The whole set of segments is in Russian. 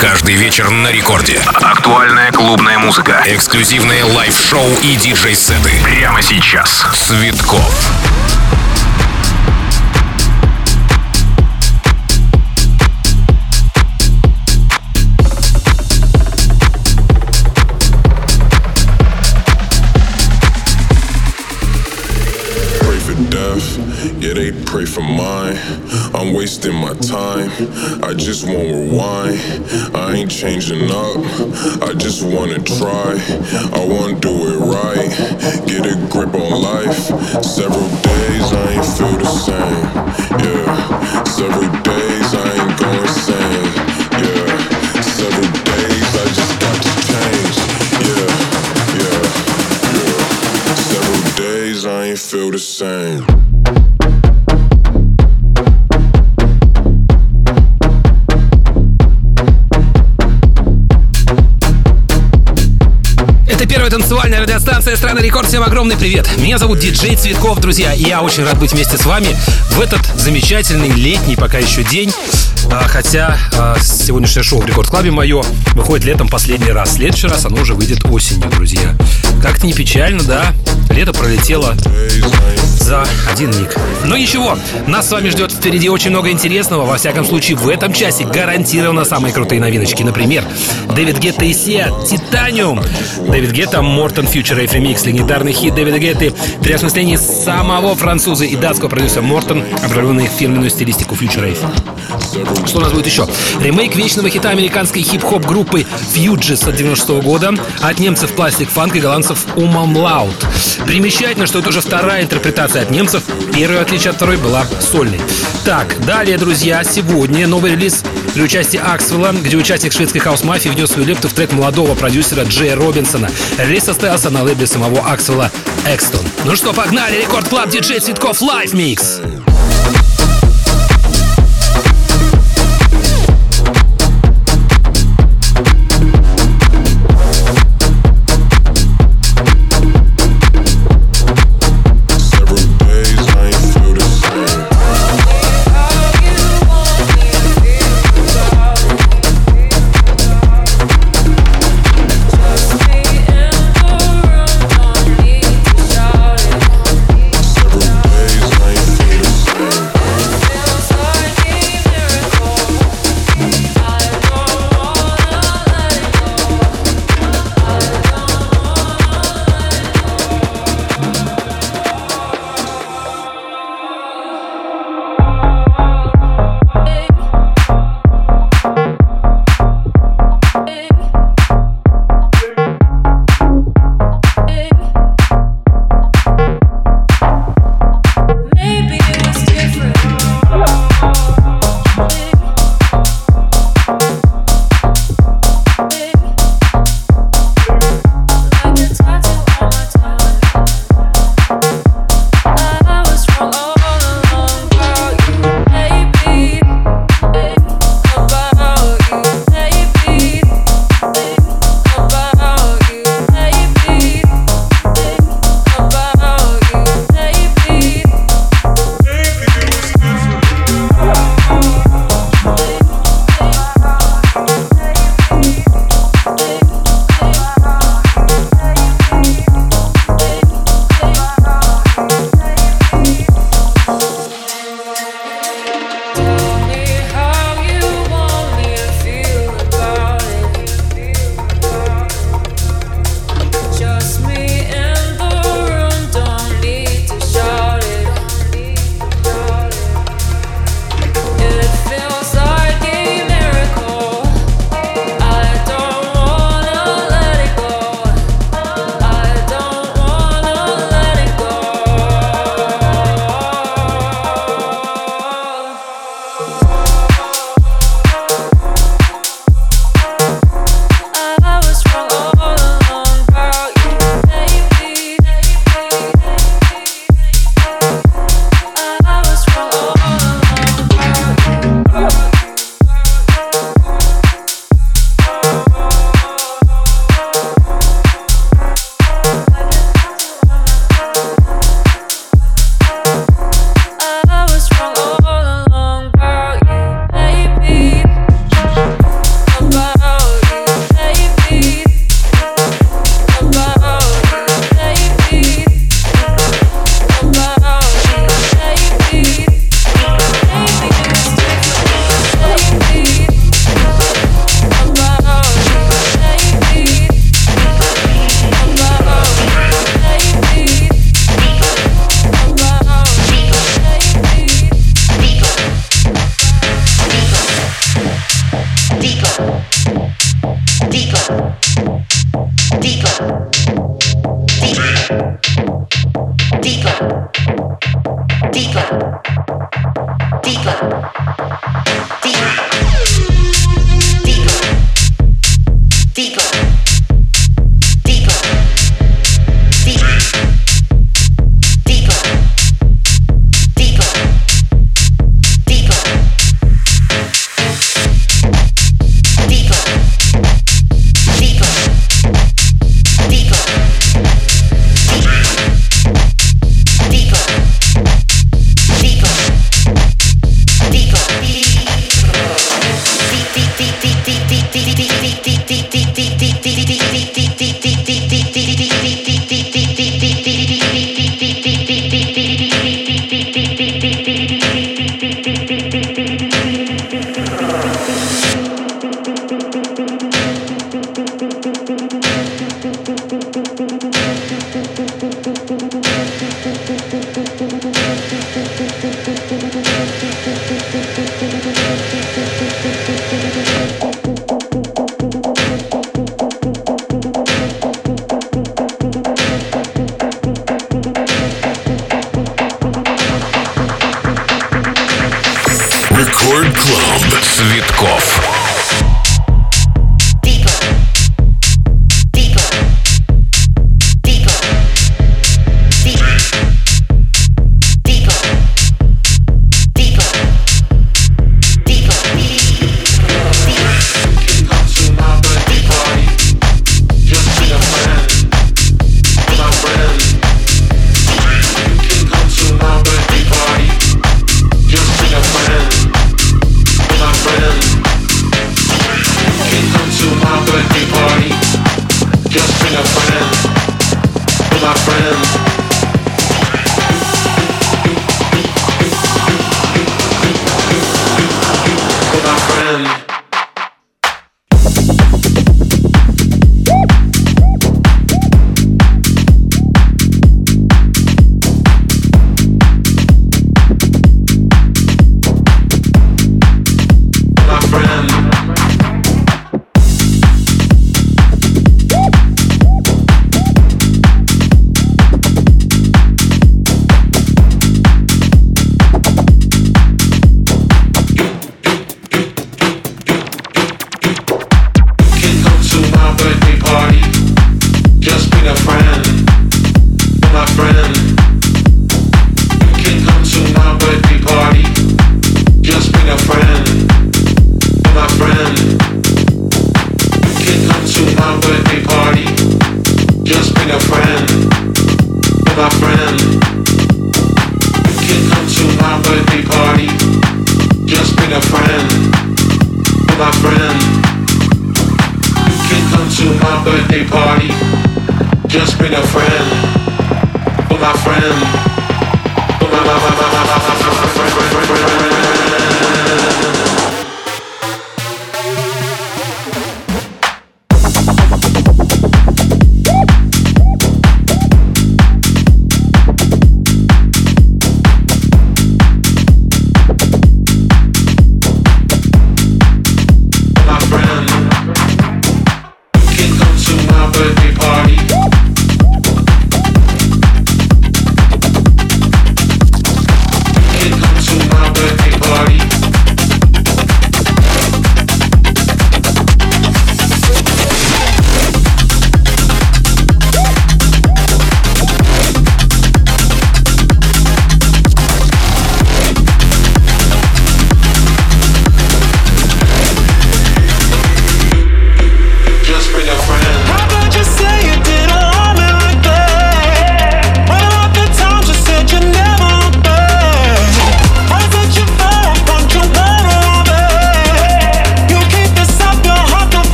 Каждый вечер на рекорде. Актуальная клубная музыка. Эксклюзивные live-шоу и диджей-сеты. Прямо сейчас. Цветков. Pray for mine. I'm wasting my time. I just won't rewind. I ain't changing up. I just wanna try. I wanna do it right. Get a grip on life. Several days I ain't feel the same. Yeah, several days I ain't going insane. Yeah, several days I just got to change. Yeah, yeah, yeah. Several days I ain't feel the same. Танцевальная радиостанция «Страна Рекорд». Всем огромный привет. Меня зовут Диджей Цветков, друзья, и я очень рад быть вместе с вами в этот замечательный летний пока еще день. А, хотя а, сегодняшнее шоу в Рекорд Клабе мое выходит летом последний раз. В следующий раз оно уже выйдет осенью, друзья. Как-то не печально, да? Лето пролетело за один миг. Но ничего, нас с вами ждет впереди очень много интересного. Во всяком случае, в этом часе гарантированно самые крутые новиночки. Например, Дэвид Гетта и Сия «Титаниум». Дэвид Гетта «Мортон Future Rave Remix». Легендарный хит Дэвида Гетты при осмыслении самого француза и датского продюсера Мортон, обрамленный в фирменную стилистику Rave. Что у нас будет еще? Ремейк вечного хита американской хип-хоп группы Fugees от 96 -го года от немцев Plastik Funk и голландцев Умам Лаут. Примечательно, что это уже вторая интерпретация от немцев. Первая, в отличие от второй, была сольной. Так, далее, друзья, сегодня новый релиз при участии Аксвелла, где участник шведской хаус-мафии внес свою лепту в трек молодого продюсера Джея Робинсона. Релиз состоялся на лейбле самого Аксвелла Axtone. Ну что, погнали! Record Club диджей Цветков Микс!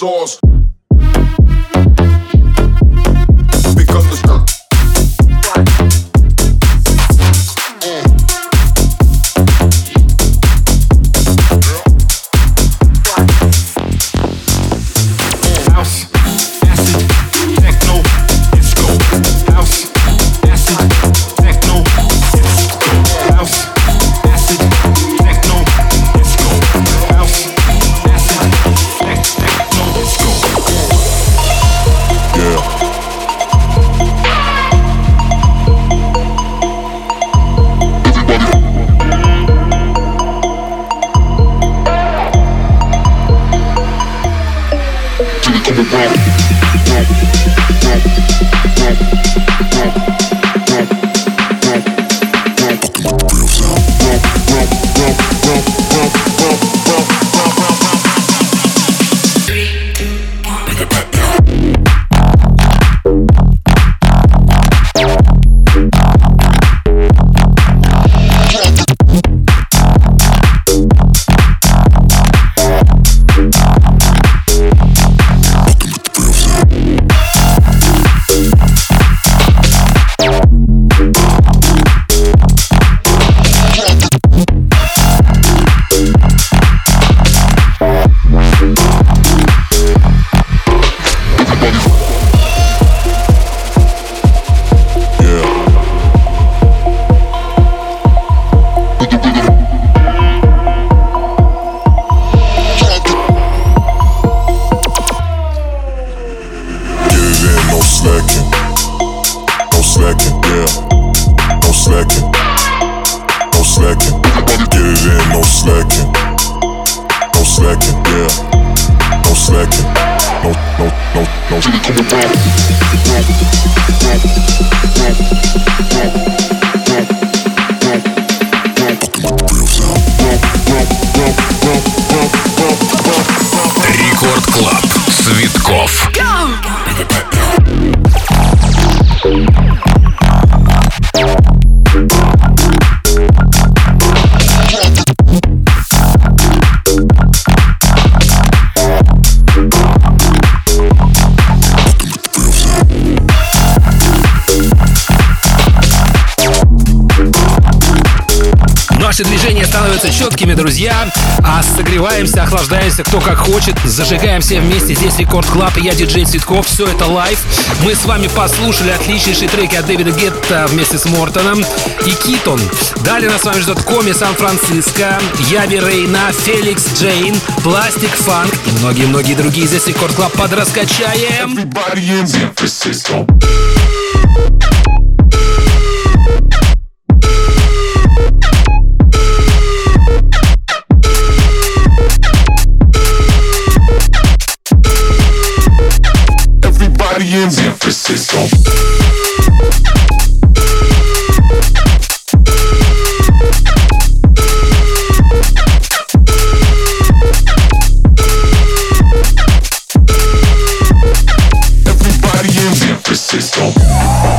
sauce. Become the source. четкими, друзья. А согреваемся, охлаждаемся, кто как хочет. Зажигаем все вместе. Здесь Record Club и я, диджей Цветков. Все это live. Мы с вами послушали отличнейшие треки от Дэвида Гетта вместе с Мортоном и Китон. Далее нас с вами ждет Коми Сан-Франциско, Яви Рейна, Felix Jaehn, Plastik Funk и многие-многие другие. Здесь Record Club под раскачаем. Everybody in San Francisco. in San Francisco. Everybody in San Francisco.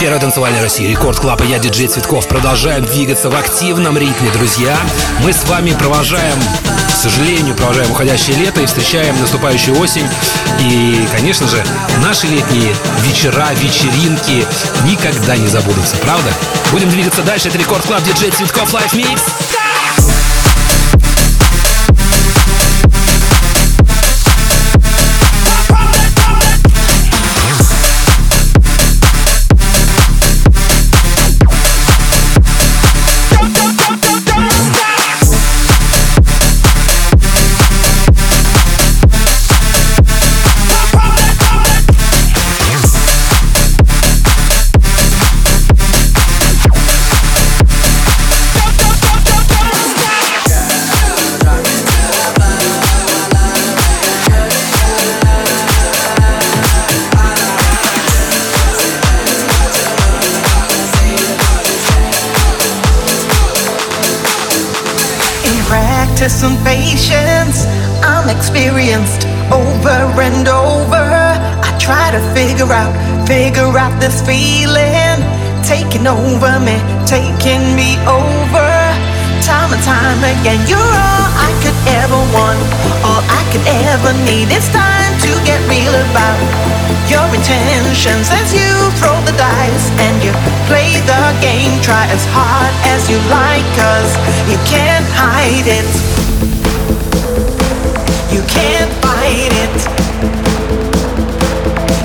Первый танцевальный России Record Club и я, диджей Цветков, продолжаем двигаться в активном ритме, друзья. Мы с вами провожаем, к сожалению, провожаем уходящее лето и встречаем наступающую осень. И, конечно же, наши летние вечера, вечеринки никогда не забудутся, правда? Будем двигаться дальше. Это Record Club, диджей Цветков, Live Mix. to some patience. I'm experienced over and over. I try to figure out, figure out this feeling taking over me, taking me over. Time and time again, you're all I could ever want, all I could ever need. It's time to get real about your intentions as you throw the dice and you play the game. Try as hard as you like, cause you can't hide it. You can't fight it.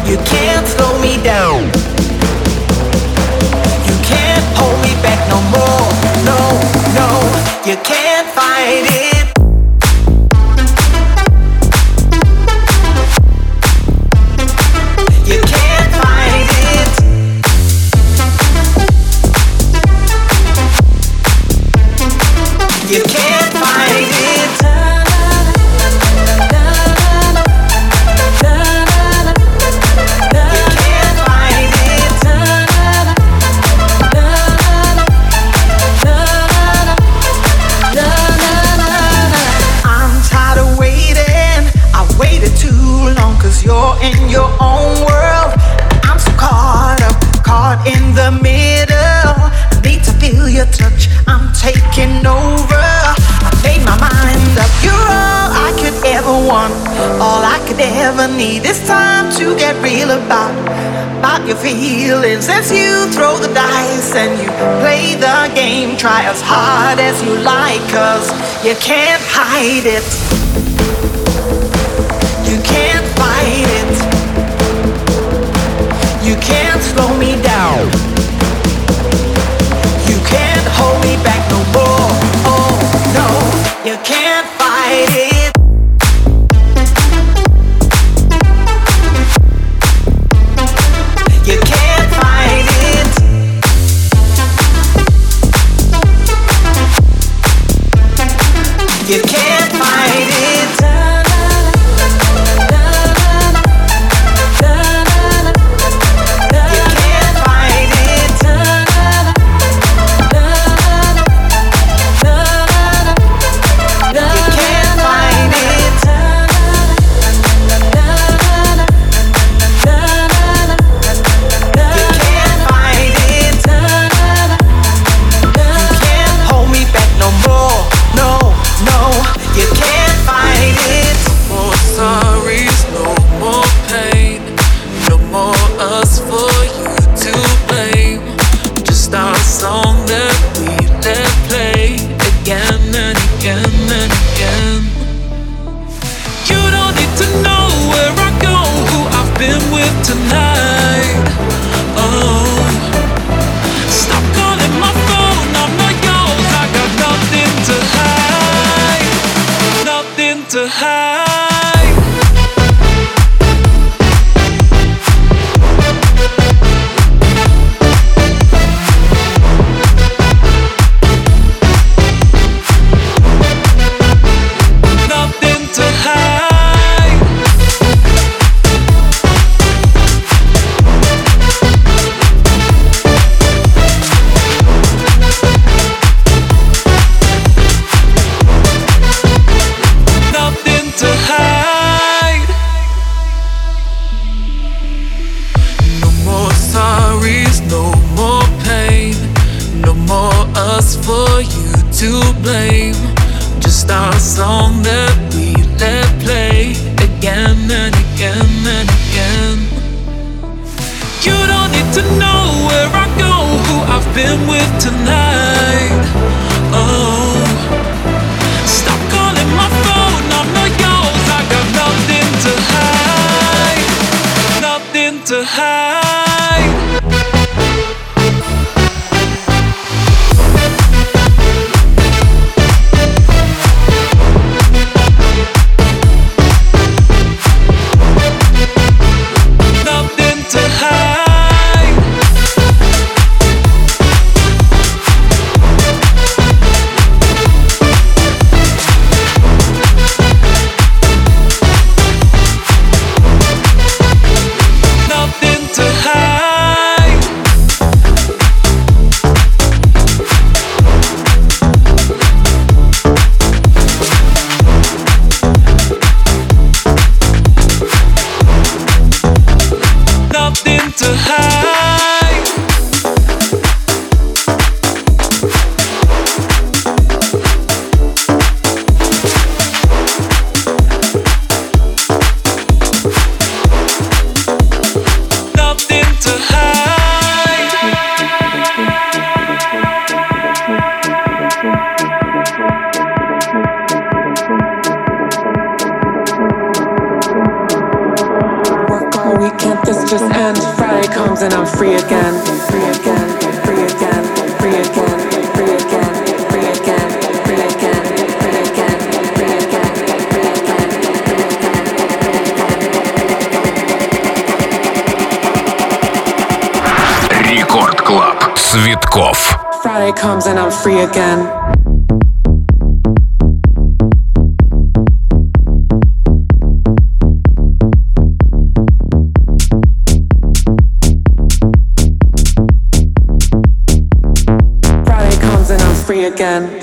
You can't slow me down. You can't hold me back. read it. Again.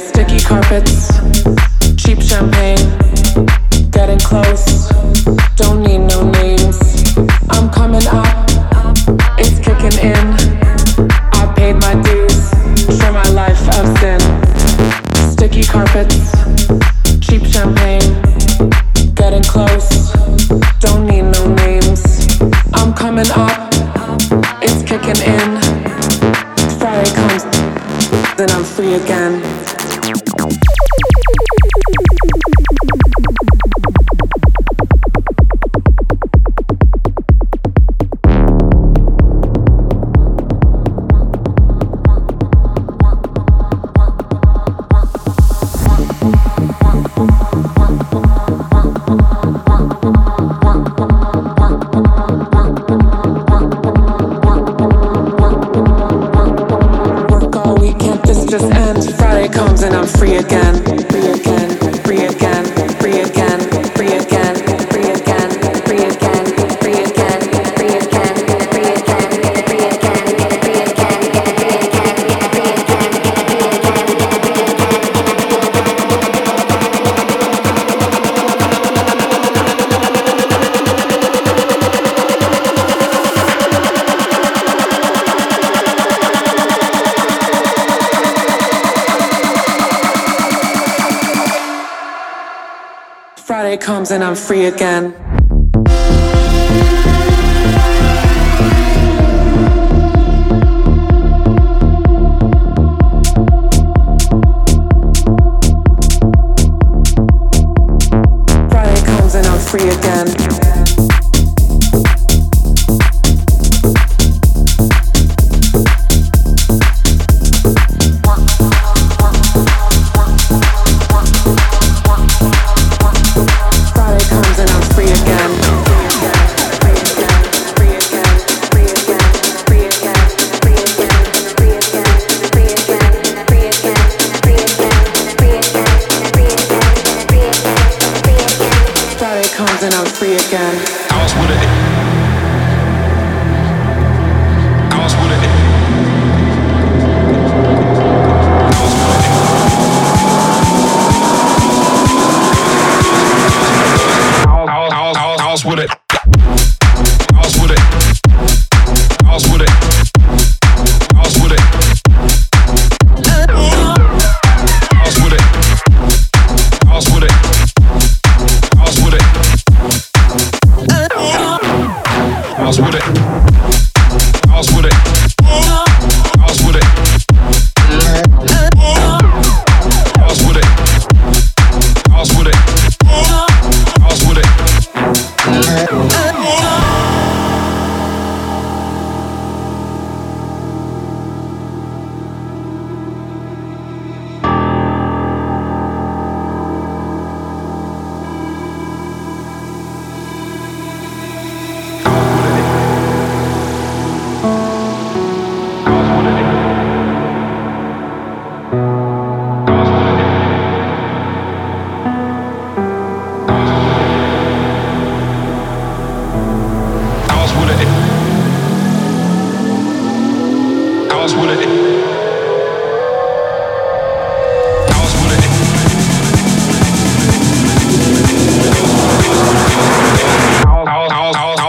Free again.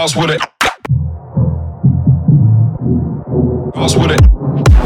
I with it. I with it.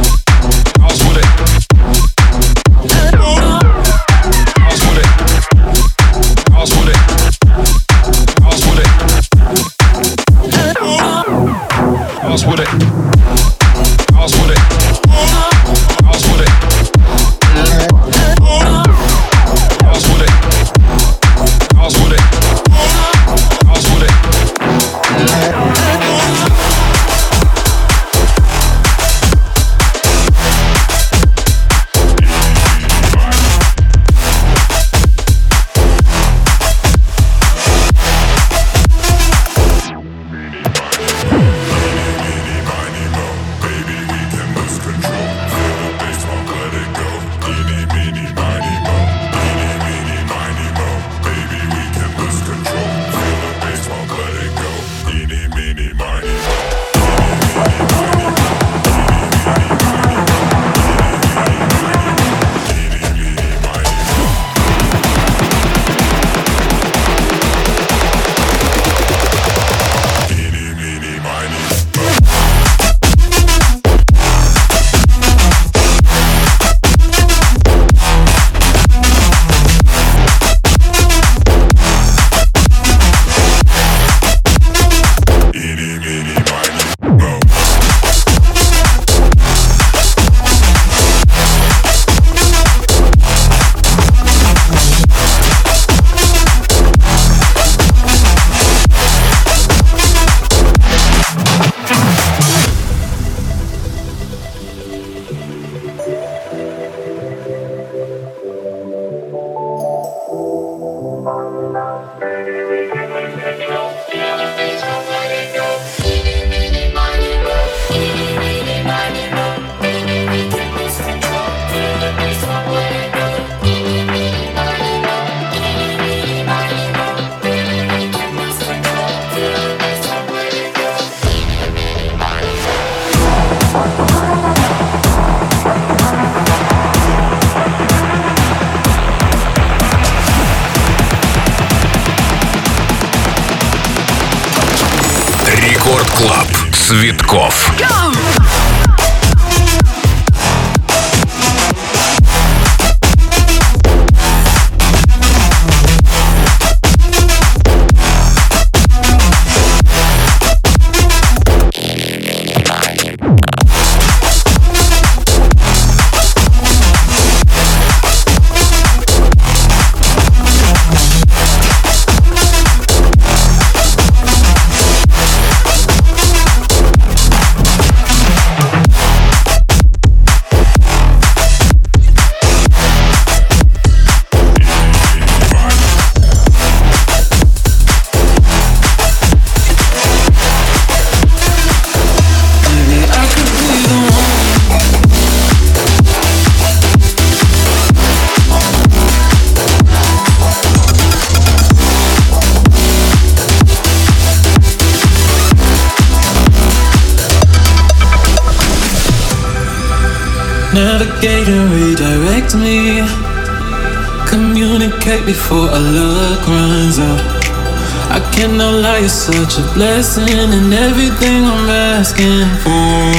a blessing and everything I'm asking for.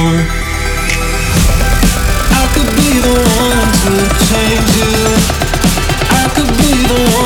I could be the one to change you. I could be the one.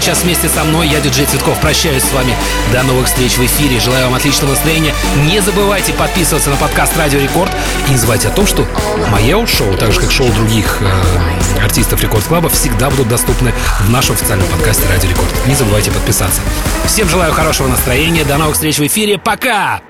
Этот час вместе со мной. Я, диджей Цветков, прощаюсь с вами. До новых встреч в эфире. Желаю вам отличного настроения. Не забывайте подписываться на подкаст Радио Рекорд. И не забывайте о том, что мое шоу, так же как шоу других э, артистов Рекорд Клаба, всегда будут доступны в нашем официальном подкасте Радио Рекорд. Не забывайте подписаться. Всем желаю хорошего настроения. До новых встреч в эфире. Пока!